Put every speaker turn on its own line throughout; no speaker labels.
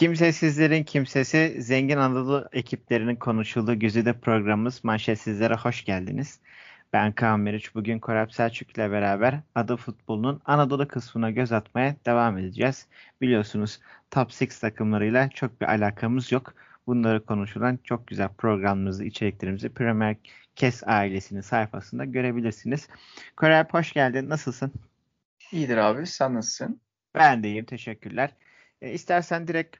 Kimsesizlerin kimsesi zengin Anadolu ekiplerinin konuşulduğu güzide programımız Manşetsizlere hoş geldiniz. Ben Kaan Meriç. Bugün Korap Selçuk ile beraber adı futbolunun Anadolu kısmına göz atmaya devam edeceğiz. Biliyorsunuz Top 6 takımlarıyla çok bir alakamız yok. Bunları konuşulan çok güzel programımızı, içeriklerimizi Premier Kes ailesinin sayfasında görebilirsiniz. Korap hoş geldin. Nasılsın?
İyidir abi. Sen nasılsın?
Ben de iyiyim. Teşekkürler. E, istersen direkt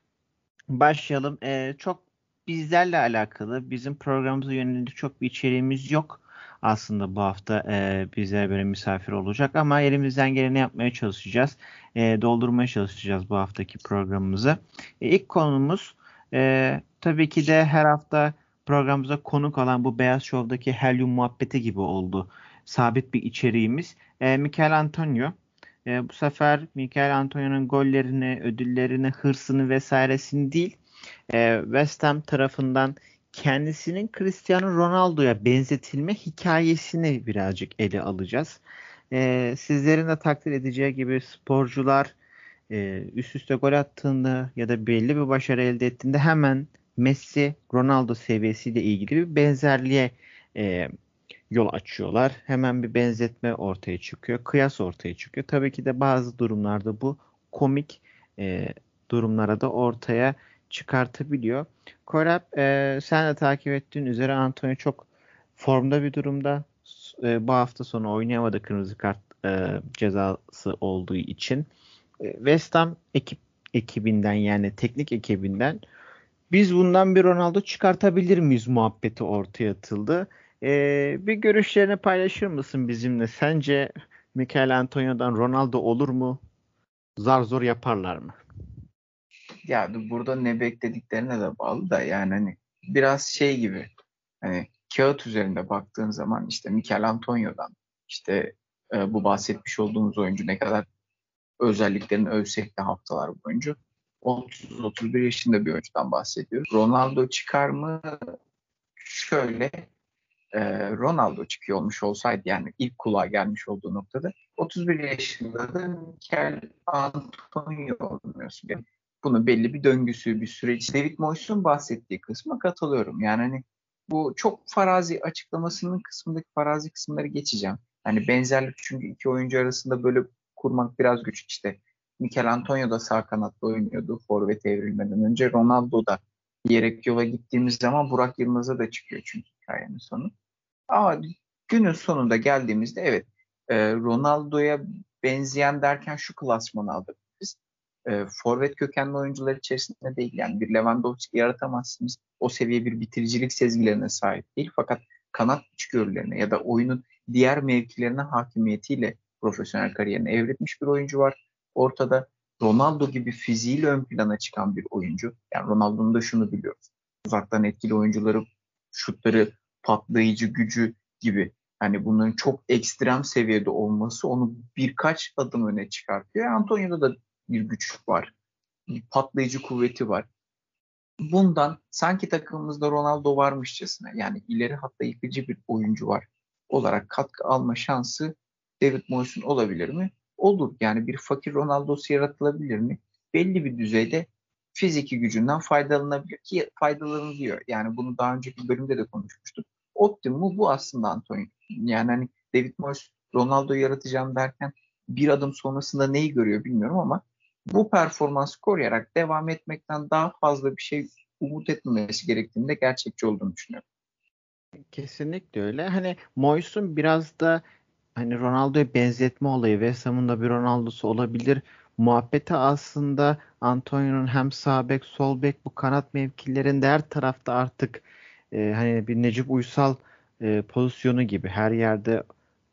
başlayalım. E, çok bizlerle alakalı bizim programımıza yönelik çok bir içeriğimiz yok. Aslında bu hafta e, bize böyle misafir olacak ama elimizden geleni yapmaya çalışacağız. E, doldurmaya çalışacağız bu haftaki programımızı. E, ilk konumuz e, tabii ki de her hafta programımıza konuk olan bu Beyaz Show'daki Helyum muhabbeti gibi oldu. Sabit bir içeriğimiz. E, Michael Antonio e, bu sefer Michael Antonio'nun gollerini, ödüllerini, hırsını vesairesini değil e, West Ham tarafından kendisinin Cristiano Ronaldo'ya benzetilme hikayesini birazcık ele alacağız. E, sizlerin de takdir edeceği gibi sporcular e, üst üste gol attığında ya da belli bir başarı elde ettiğinde hemen Messi, Ronaldo seviyesiyle ilgili bir benzerliğe e, yol açıyorlar. Hemen bir benzetme ortaya çıkıyor. Kıyas ortaya çıkıyor. Tabii ki de bazı durumlarda bu komik e, durumlara da ortaya çıkartabiliyor. Korap e, sen de takip ettiğin üzere Antonio çok formda bir durumda. E, bu hafta sonu oynayamadı kırmızı kart e, cezası olduğu için. E, West Ham ekip ekibinden yani teknik ekibinden biz bundan bir Ronaldo çıkartabilir miyiz muhabbeti ortaya atıldı. Ee, bir görüşlerini paylaşır mısın bizimle? Sence Michael Antonio'dan Ronaldo olur mu? Zar zor yaparlar mı?
Ya burada ne beklediklerine de bağlı da yani hani biraz şey gibi hani kağıt üzerinde baktığın zaman işte Michael Antonio'dan işte e, bu bahsetmiş olduğumuz oyuncu ne kadar özelliklerini övsek de haftalar boyunca 30-31 yaşında bir oyuncudan bahsediyoruz. Ronaldo çıkar mı? Şöyle e, Ronaldo çıkıyor olmuş olsaydı yani ilk kulağa gelmiş olduğu noktada 31 yaşında da Mikel Antonio olmuyorsun. Yani bunun belli bir döngüsü, bir süreç. David Moyes'un bahsettiği kısma katılıyorum. Yani hani bu çok farazi açıklamasının kısmındaki farazi kısımları geçeceğim. Hani benzerlik çünkü iki oyuncu arasında böyle kurmak biraz güç. İşte Mikel Antonio da sağ kanatta oynuyordu forvet evrilmeden önce. Ronaldo da diyerek yola gittiğimiz zaman Burak Yılmaz'a da çıkıyor çünkü hikayenin sonu. Ama günün sonunda geldiğimizde evet e, Ronaldo'ya benzeyen derken şu klasmanı aldık biz. E, forvet kökenli oyuncular içerisinde değil. Yani bir Lewandowski yaratamazsınız. O seviye bir bitiricilik sezgilerine sahip değil. Fakat kanat içgörülerine ya da oyunun diğer mevkilerine hakimiyetiyle profesyonel kariyerini evretmiş bir oyuncu var. Ortada Ronaldo gibi fiziğiyle ön plana çıkan bir oyuncu. Yani Ronaldo'nun da şunu biliyoruz. Uzaktan etkili oyuncuları şutları patlayıcı gücü gibi hani bunların çok ekstrem seviyede olması onu birkaç adım öne çıkartıyor. Antonio'da da bir güç var. Bir patlayıcı kuvveti var. Bundan sanki takımımızda Ronaldo varmışçasına yani ileri hatta yıkıcı bir oyuncu var olarak katkı alma şansı David Moyes'un olabilir mi? Olur. Yani bir fakir Ronaldo'su yaratılabilir mi? Belli bir düzeyde fiziki gücünden faydalanabilir ki faydalanılıyor. Yani bunu daha önceki bölümde de konuşmuştuk. Optimumu bu aslında Antonio. Yani hani David Moyes Ronaldo yaratacağım derken bir adım sonrasında neyi görüyor bilmiyorum ama bu performans koruyarak devam etmekten daha fazla bir şey umut etmemesi gerektiğinde gerçekçi olduğunu düşünüyorum.
Kesinlikle öyle. Hani Moyes'un biraz da hani Ronaldo'ya benzetme olayı West Ham'ın da bir Ronaldo'su olabilir. Muhabbeti aslında Antonio'nun hem sağ bek sol bek bu kanat mevkilerinde her tarafta artık e, hani bir Necip Uysal e, pozisyonu gibi her yerde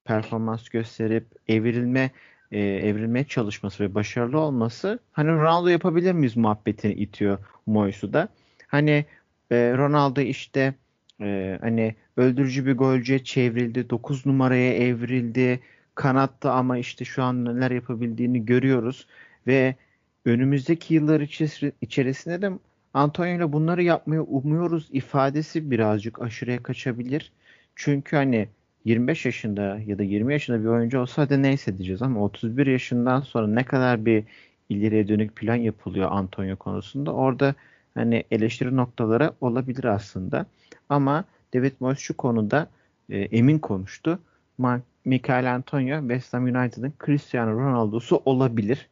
performans gösterip evrilme e, evrilmeye çalışması ve başarılı olması hani Ronaldo yapabilir miyiz muhabbetini itiyor Moyes'u da. Hani e, Ronaldo işte e, hani öldürücü bir golcüye çevrildi. 9 numaraya evrildi. Kanatta ama işte şu an neler yapabildiğini görüyoruz ve önümüzdeki yıllar içerisinde de Antonio ile bunları yapmayı umuyoruz ifadesi birazcık aşırıya kaçabilir. Çünkü hani 25 yaşında ya da 20 yaşında bir oyuncu olsa hadi neyse diyeceğiz ama 31 yaşından sonra ne kadar bir ileriye dönük plan yapılıyor Antonio konusunda. Orada hani eleştiri noktaları olabilir aslında. Ama David Moyes şu konuda e, emin konuştu. Michael Antonio West Ham United'ın Cristiano Ronaldo'su olabilir.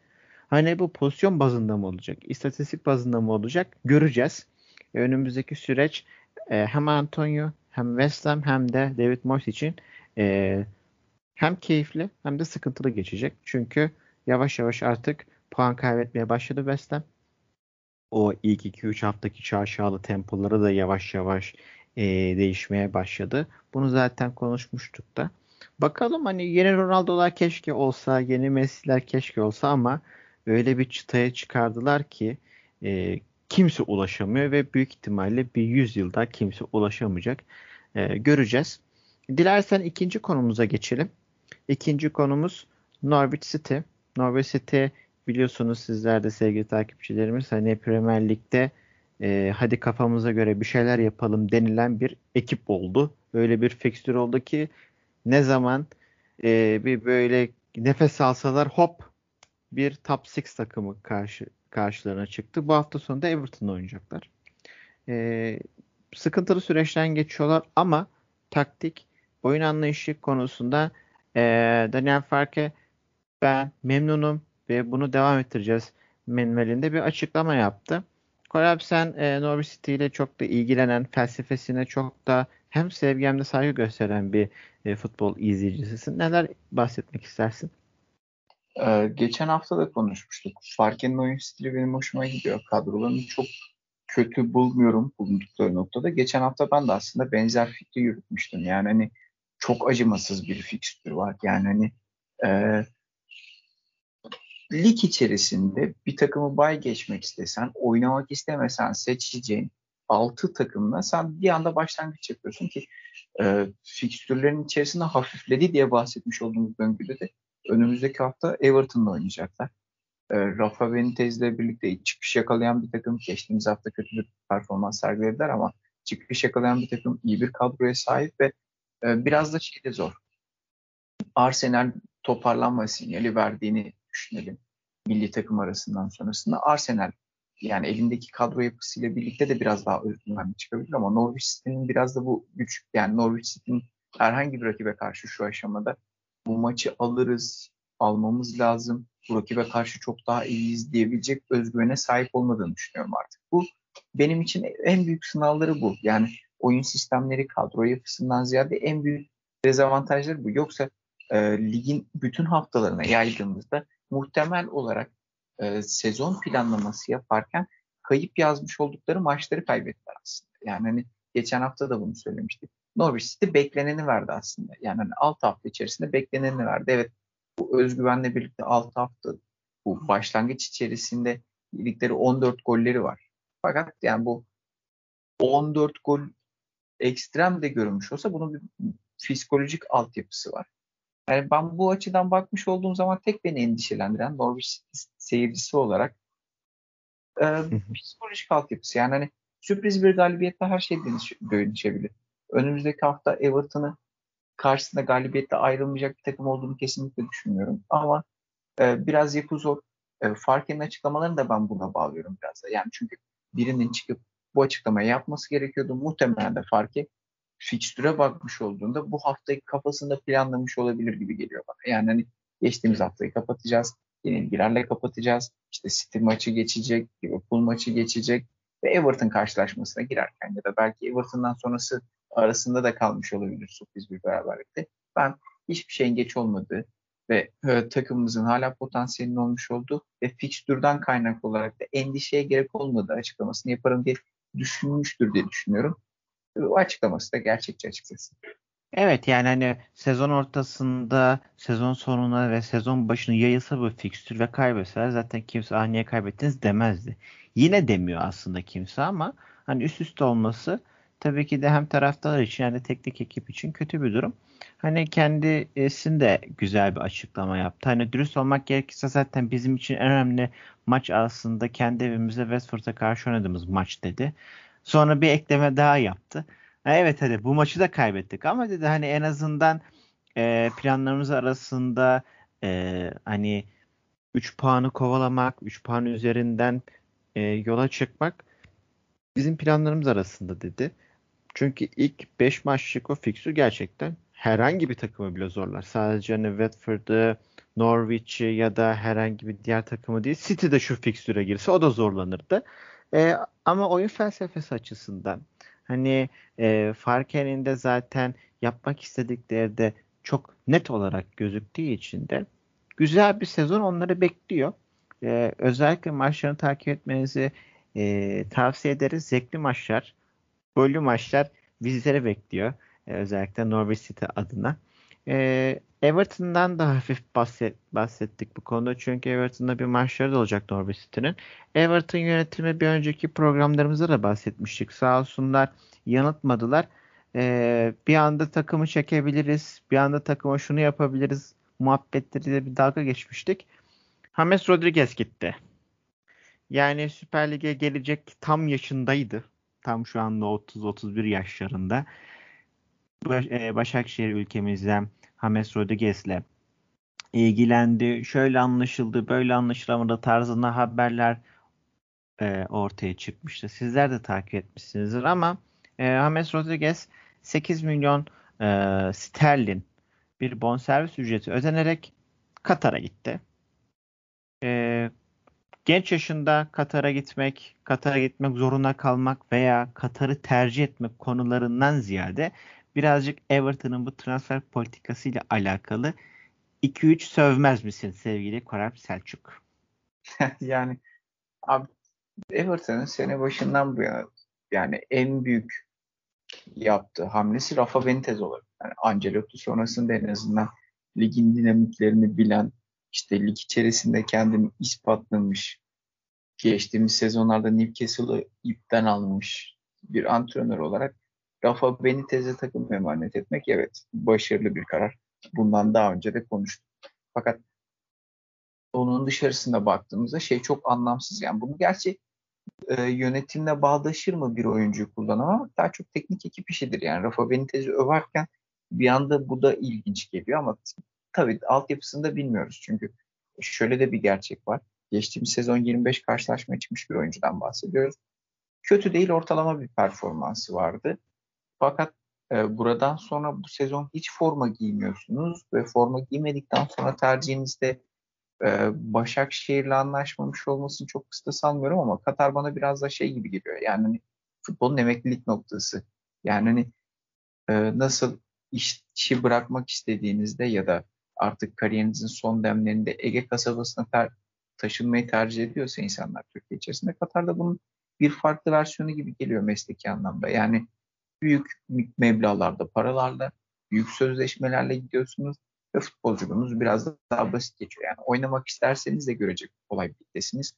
Hani bu pozisyon bazında mı olacak? İstatistik bazında mı olacak? Göreceğiz. E, önümüzdeki süreç e, hem Antonio hem West Ham hem de David Moyes için e, hem keyifli hem de sıkıntılı geçecek. Çünkü yavaş yavaş artık puan kaybetmeye başladı West Ham. O ilk 2-3 haftaki şaşalı tempoları da yavaş yavaş e, değişmeye başladı. Bunu zaten konuşmuştuk da. Bakalım hani yeni Ronaldo'lar keşke olsa, yeni Messi'ler keşke olsa ama öyle bir çıtaya çıkardılar ki e, kimse ulaşamıyor ve büyük ihtimalle bir 100 yılda kimse ulaşamayacak. E, göreceğiz. Dilersen ikinci konumuza geçelim. İkinci konumuz Norwich City. Norwich City biliyorsunuz sizler de sevgili takipçilerimiz hani Premier Lig'de e, hadi kafamıza göre bir şeyler yapalım denilen bir ekip oldu. Öyle bir fikstür oldu ki ne zaman e, bir böyle nefes alsalar hop bir top 6 takımı karşı karşılarına çıktı. Bu hafta sonunda Everton'la oynayacaklar. E, sıkıntılı süreçten geçiyorlar ama taktik, oyun anlayışı konusunda e, Daniel Farke ben memnunum ve bunu devam ettireceğiz menüelinde bir açıklama yaptı. Kolab sen e, Norwich City ile çok da ilgilenen, felsefesine çok da hem sevgi hem de saygı gösteren bir e, futbol izleyicisisin. Neler bahsetmek istersin?
Ee, geçen hafta da konuşmuştuk. Farke'nin oyun stili benim hoşuma gidiyor. Kadrolarını çok kötü bulmuyorum bulundukları noktada. Geçen hafta ben de aslında benzer fikri yürütmüştüm. Yani hani çok acımasız bir fikstür var. Yani hani e, lig içerisinde bir takımı bay geçmek istesen, oynamak istemesen seçeceğin 6 takımla sen bir anda başlangıç yapıyorsun ki e, fikstürlerin içerisinde hafifledi diye bahsetmiş olduğumuz döngüde de önümüzdeki hafta Everton'la oynayacaklar. E, Rafa Benitez'le birlikte çıkış yakalayan bir takım geçtiğimiz hafta kötü bir performans sergilediler ama çıkış yakalayan bir takım iyi bir kadroya sahip ve e, biraz da şey de zor. Arsenal toparlanma sinyali verdiğini düşünelim milli takım arasından sonrasında. Arsenal yani elindeki kadro yapısıyla birlikte de biraz daha özgüvenli çıkabilir ama Norwich City'nin biraz da bu güç yani Norwich City'nin herhangi bir rakibe karşı şu aşamada bu maçı alırız, almamız lazım. Bu rakibe karşı çok daha iyiyiz diyebilecek özgüvene sahip olmadığını düşünüyorum artık. Bu benim için en büyük sınavları bu. Yani oyun sistemleri, kadro yapısından ziyade en büyük dezavantajları bu. Yoksa e, ligin bütün haftalarına yaydığımızda muhtemel olarak e, sezon planlaması yaparken kayıp yazmış oldukları maçları kaybettiler aslında. Yani hani geçen hafta da bunu söylemiştik. Norwich City bekleneni verdi aslında. Yani hani 6 hafta içerisinde bekleneni verdi. Evet bu özgüvenle birlikte 6 hafta bu başlangıç içerisinde yedikleri 14 golleri var. Fakat yani bu 14 gol ekstrem de görünmüş olsa bunun bir psikolojik altyapısı var. Yani ben bu açıdan bakmış olduğum zaman tek beni endişelendiren Norwich seyircisi olarak e, psikolojik altyapısı. Yani hani sürpriz bir galibiyetle her şey değişebilir. Önümüzdeki hafta Everton'ı karşısında galibiyetle ayrılmayacak bir takım olduğunu kesinlikle düşünmüyorum. Ama e, biraz yapı zor. E, Farke'nin açıklamalarını da ben buna bağlıyorum biraz da. Yani çünkü birinin çıkıp bu açıklamayı yapması gerekiyordu. Muhtemelen de Farke fikstüre bakmış olduğunda bu haftayı kafasında planlamış olabilir gibi geliyor bana. Yani hani geçtiğimiz haftayı kapatacağız. Yenilgilerle kapatacağız. İşte City maçı geçecek, Liverpool maçı geçecek ve Everton karşılaşmasına girerken ya da belki Everton'dan sonrası arasında da kalmış olabilir sürpriz bir beraberlikte. Ben hiçbir şeyin geç olmadığı ve e, takımımızın hala potansiyelinin olmuş olduğu ve fikstürden kaynak olarak da endişeye gerek olmadığı açıklamasını yaparım diye düşünmüştür diye düşünüyorum. O açıklaması da gerçekçi açıkçası.
Evet yani hani sezon ortasında, sezon sonuna ve sezon başına yayılsa bu fikstür ve kaybetseler zaten kimse ah niye kaybettiniz demezdi. Yine demiyor aslında kimse ama hani üst üste olması tabii ki de hem taraftar için de teknik ekip için kötü bir durum. Hani kendisinin de güzel bir açıklama yaptı. Hani dürüst olmak gerekirse zaten bizim için en önemli maç aslında kendi evimizde Westford'a karşı oynadığımız maç dedi. Sonra bir ekleme daha yaptı. Ha, evet hadi bu maçı da kaybettik ama dedi hani en azından e, planlarımız arasında e, hani 3 puanı kovalamak, 3 puan üzerinden e, yola çıkmak bizim planlarımız arasında dedi. Çünkü ilk 5 maçlık o fikstür gerçekten herhangi bir takımı bile zorlar. Sadece hani Watford'ı, Norwich'i ya da herhangi bir diğer takımı değil. City de şu fikstüre girse o da zorlanırdı. E, ama oyun felsefesi açısından hani e, Farken'in de zaten yapmak istedikleri de çok net olarak gözüktüğü için de güzel bir sezon onları bekliyor. E, özellikle maçlarını takip etmenizi e, tavsiye ederiz. Zevkli maçlar, gollü maçlar bizleri bekliyor. E, özellikle Norwich City adına. E, Everton'dan da hafif bahset, bahsettik bu konuda. Çünkü Everton'da bir maçları da olacak Norwich City'nin. Everton yönetimi bir önceki programlarımızda da bahsetmiştik. Sağ olsunlar yanıtmadılar. E, bir anda takımı çekebiliriz. Bir anda takıma şunu yapabiliriz. Muhabbetleriyle bir dalga geçmiştik. James Rodriguez gitti. Yani Süper Lig'e gelecek tam yaşındaydı. Tam şu anda 30-31 yaşlarında. E, Başakşehir ülkemizden James Rodriguez'le ilgilendi. Şöyle anlaşıldı, böyle anlaşılamadı tarzında haberler e, ortaya çıkmıştı. Sizler de takip etmişsinizdir ama e, James Rodriguez 8 milyon e, sterlin bir bonservis ücreti ödenerek Katar'a gitti. E, genç yaşında Katar'a gitmek, Katar'a gitmek zorunda kalmak veya Katar'ı tercih etmek konularından ziyade birazcık Everton'ın bu transfer politikasıyla alakalı 2-3 sövmez misin sevgili Korap Selçuk?
yani abi Everton'ın sene başından bu yana yani en büyük yaptığı hamlesi Rafa Benitez olur. Yani Ancelotti sonrasında en azından ligin dinamiklerini bilen, işte lig içerisinde kendini ispatlamış, geçtiğimiz sezonlarda Newcastle'ı ipten almış bir antrenör olarak Rafa Benitez'e takım emanet etmek evet başarılı bir karar. Bundan daha önce de konuştuk. Fakat onun dışarısında baktığımızda şey çok anlamsız. Yani bunu gerçi e, yönetimle bağdaşır mı bir oyuncuyu kullanan daha çok teknik ekip işidir. Yani Rafa Benitez'i överken bir anda bu da ilginç geliyor ama tabii altyapısını da bilmiyoruz. Çünkü şöyle de bir gerçek var. Geçtiğimiz sezon 25 karşılaşma çıkmış bir oyuncudan bahsediyoruz. Kötü değil ortalama bir performansı vardı. Fakat e, buradan sonra bu sezon hiç forma giymiyorsunuz ve forma giymedikten sonra tercihinizde e, Başakşehir'le anlaşmamış olmasını çok kısa sanmıyorum ama Katar bana biraz da şey gibi geliyor. Yani hani futbolun emeklilik noktası. Yani hani e, nasıl işi bırakmak istediğinizde ya da artık kariyerinizin son demlerinde Ege kasabasına ter, taşınmayı tercih ediyorsa insanlar Türkiye içerisinde Katar'da bunun bir farklı versiyonu gibi geliyor mesleki anlamda. Yani büyük meblalarda paralarla, büyük sözleşmelerle gidiyorsunuz ve futbolculuğunuz biraz daha basit geçiyor. Yani oynamak isterseniz de görecek kolay bir ligdesiniz.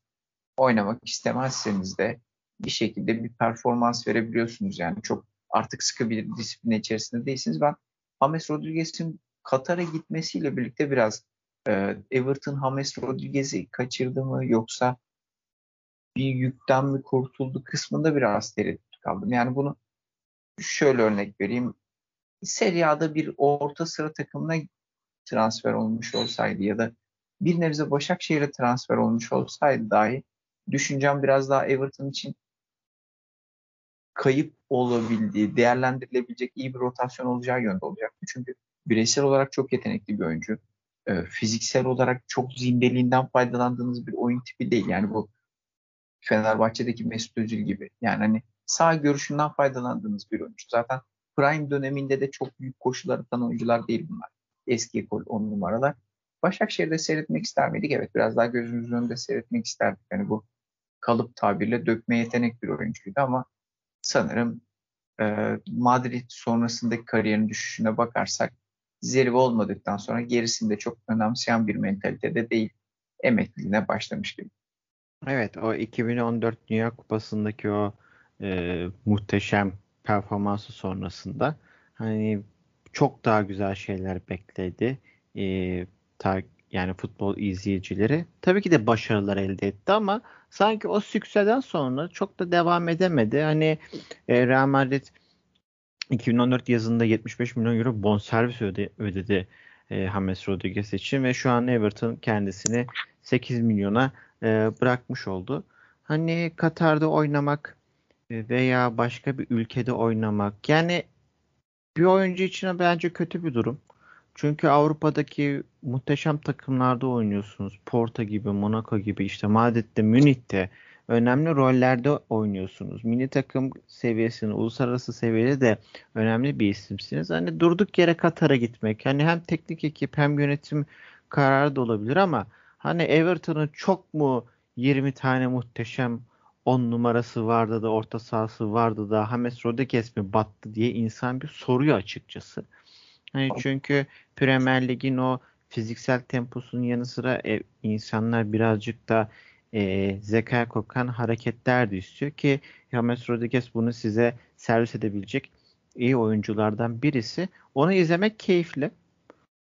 Oynamak istemezseniz de bir şekilde bir performans verebiliyorsunuz. Yani çok artık sıkı bir disiplin içerisinde değilsiniz. Ben James Rodriguez'in Katar'a gitmesiyle birlikte biraz e, Everton James Rodriguez'i kaçırdı mı yoksa bir yükten mi kurtuldu kısmında biraz tereddüt kaldım. Yani bunu şöyle örnek vereyim. Serie A'da bir orta sıra takımına transfer olmuş olsaydı ya da bir nebze Başakşehir'e transfer olmuş olsaydı dahi düşüncem biraz daha Everton için kayıp olabildiği, değerlendirilebilecek iyi bir rotasyon olacağı yönde olacaktı. Çünkü bireysel olarak çok yetenekli bir oyuncu. E, fiziksel olarak çok zindeliğinden faydalandığınız bir oyun tipi değil. Yani bu Fenerbahçe'deki Mesut Özil gibi. Yani hani sağ görüşünden faydalandığınız bir oyuncu. Zaten prime döneminde de çok büyük koşullar atan oyuncular değil bunlar. Eski ekol on numaralar. Başakşehir'de seyretmek ister miydik? Evet biraz daha gözümüzün önünde seyretmek isterdik. Yani bu kalıp tabirle dökme yetenek bir oyuncuydu ama sanırım e, Madrid sonrasındaki kariyerin düşüşüne bakarsak zirve olmadıktan sonra gerisinde çok önemseyen bir mentalitede değil. Emekliliğine başlamış gibi.
Evet o 2014 Dünya Kupası'ndaki o e, muhteşem performansı sonrasında hani çok daha güzel şeyler bekledi. E, ta, yani futbol izleyicileri. Tabii ki de başarılar elde etti ama sanki o sükseden sonra çok da devam edemedi. Hani e, Real Madrid 2014 yazında 75 milyon euro bonservis öde, ödedi e, James Rodriguez için ve şu an Everton kendisini 8 milyona e, bırakmış oldu. Hani Katar'da oynamak e, veya başka bir ülkede oynamak yani bir oyuncu için bence kötü bir durum. Çünkü Avrupa'daki muhteşem takımlarda oynuyorsunuz. Porto gibi, Monaco gibi, işte Madrid'de, Münih'te önemli rollerde oynuyorsunuz. Mini takım seviyesinde, uluslararası seviyede de önemli bir isimsiniz. Hani durduk yere Katar'a gitmek, hani hem teknik ekip hem yönetim kararı da olabilir ama hani Everton'ın çok mu 20 tane muhteşem 10 numarası vardı da orta sahası vardı da James Rodriguez mi battı diye insan bir soruyor açıkçası. Hani çünkü Premier Lig'in o fiziksel temposunun yanı sıra e, insanlar birazcık da e, zeka kokan hareketler de istiyor ki James Rodriguez bunu size servis edebilecek iyi oyunculardan birisi. Onu izlemek keyifli.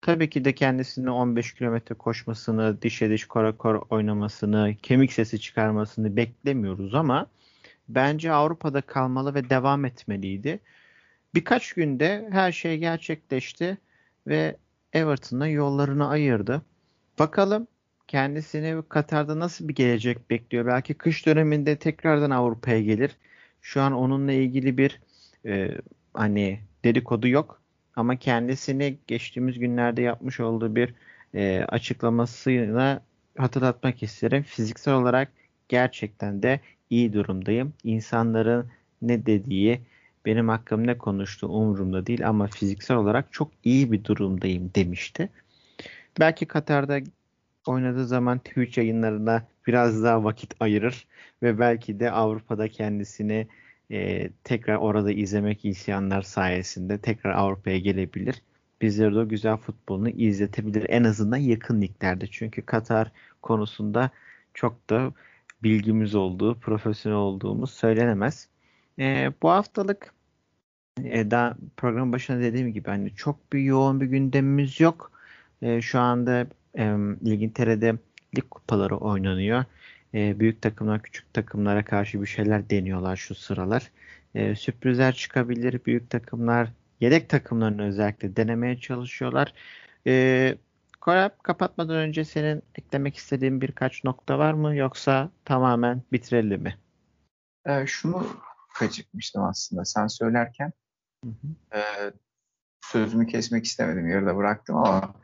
Tabii ki de kendisini 15 kilometre koşmasını, dişe diş kora kora oynamasını, kemik sesi çıkarmasını beklemiyoruz ama bence Avrupa'da kalmalı ve devam etmeliydi. Birkaç günde her şey gerçekleşti ve Everton'la yollarını ayırdı. Bakalım kendisini Katar'da nasıl bir gelecek bekliyor? Belki kış döneminde tekrardan Avrupa'ya gelir. Şu an onunla ilgili bir e, hani dedikodu yok. Ama kendisini geçtiğimiz günlerde yapmış olduğu bir e, açıklamasıyla hatırlatmak isterim. Fiziksel olarak gerçekten de iyi durumdayım. İnsanların ne dediği, benim hakkım ne konuştuğu umurumda değil ama fiziksel olarak çok iyi bir durumdayım demişti. Belki Katar'da oynadığı zaman Twitch yayınlarına biraz daha vakit ayırır ve belki de Avrupa'da kendisini e, tekrar orada izlemek isteyenler sayesinde tekrar Avrupa'ya gelebilir. Bizlere de o güzel futbolunu izletebilir. En azından yakın liglerde. Çünkü Katar konusunda çok da bilgimiz olduğu, profesyonel olduğumuz söylenemez. E, bu haftalık e, daha program başında dediğim gibi hani çok bir yoğun bir gündemimiz yok. E, şu anda e, İngiltere'de lig kupaları oynanıyor. E, büyük takımlar küçük takımlara karşı bir şeyler deniyorlar şu sıralar. E, sürprizler çıkabilir. Büyük takımlar yedek takımlarını özellikle denemeye çalışıyorlar. E, Korap kapatmadan önce senin eklemek istediğin birkaç nokta var mı yoksa tamamen bitirelim mi?
E, şunu kaçırmıştım aslında sen söylerken. Hı hı. E, sözümü kesmek istemedim yarıda bıraktım ama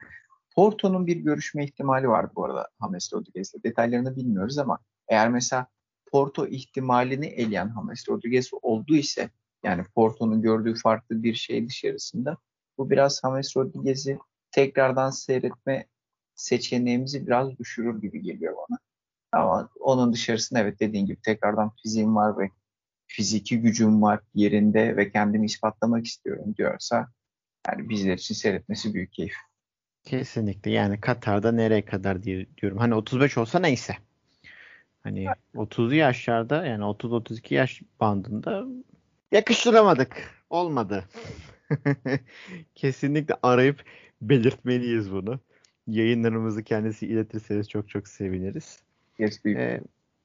Porto'nun bir görüşme ihtimali var bu arada James Rodriguez'le. Detaylarını bilmiyoruz ama eğer mesela Porto ihtimalini eleyen James Rodriguez olduğu ise yani Porto'nun gördüğü farklı bir şey dışarısında bu biraz James Rodriguez'i tekrardan seyretme seçeneğimizi biraz düşürür gibi geliyor bana. Ama onun dışarısında evet dediğin gibi tekrardan fiziğim var ve fiziki gücüm var yerinde ve kendimi ispatlamak istiyorum diyorsa yani bizler için seyretmesi büyük keyif.
Kesinlikle yani Katar'da nereye kadar diye diyorum. Hani 35 olsa neyse. Hani 30'lu yaşlarda yani 30-32 yaş bandında yakıştıramadık. Olmadı. Kesinlikle arayıp belirtmeliyiz bunu. Yayınlarımızı kendisi iletirseniz çok çok seviniriz.
Yes,
ee,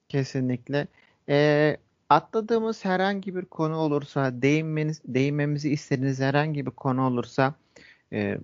kesinlikle. Ee, atladığımız herhangi bir konu olursa, değinmeniz, değinmemizi istediğiniz herhangi bir konu olursa e,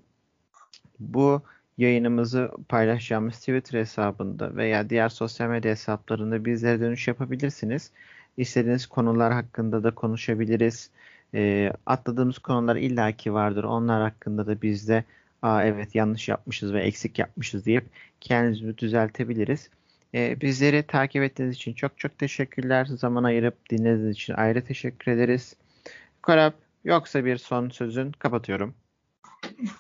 bu yayınımızı paylaşacağımız Twitter hesabında veya diğer sosyal medya hesaplarında bizlere dönüş yapabilirsiniz. İstediğiniz konular hakkında da konuşabiliriz. E, atladığımız konular illaki vardır. Onlar hakkında da biz de Aa, evet yanlış yapmışız ve eksik yapmışız deyip kendimizi düzeltebiliriz. E, bizleri takip ettiğiniz için çok çok teşekkürler. Zaman ayırıp dinlediğiniz için ayrı teşekkür ederiz. Korap yoksa bir son sözün kapatıyorum.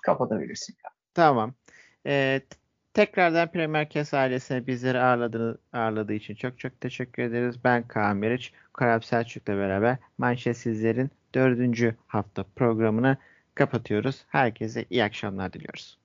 Kapatabilirsin.
Tamam. Ee, tekrardan Premier Kes ailesine bizleri ağırladığı, ağırladığı için çok çok teşekkür ederiz. Ben Kaan Meriç, Korap Selçuk'la beraber Manşetsizler'in dördüncü hafta programını kapatıyoruz. Herkese iyi akşamlar diliyoruz.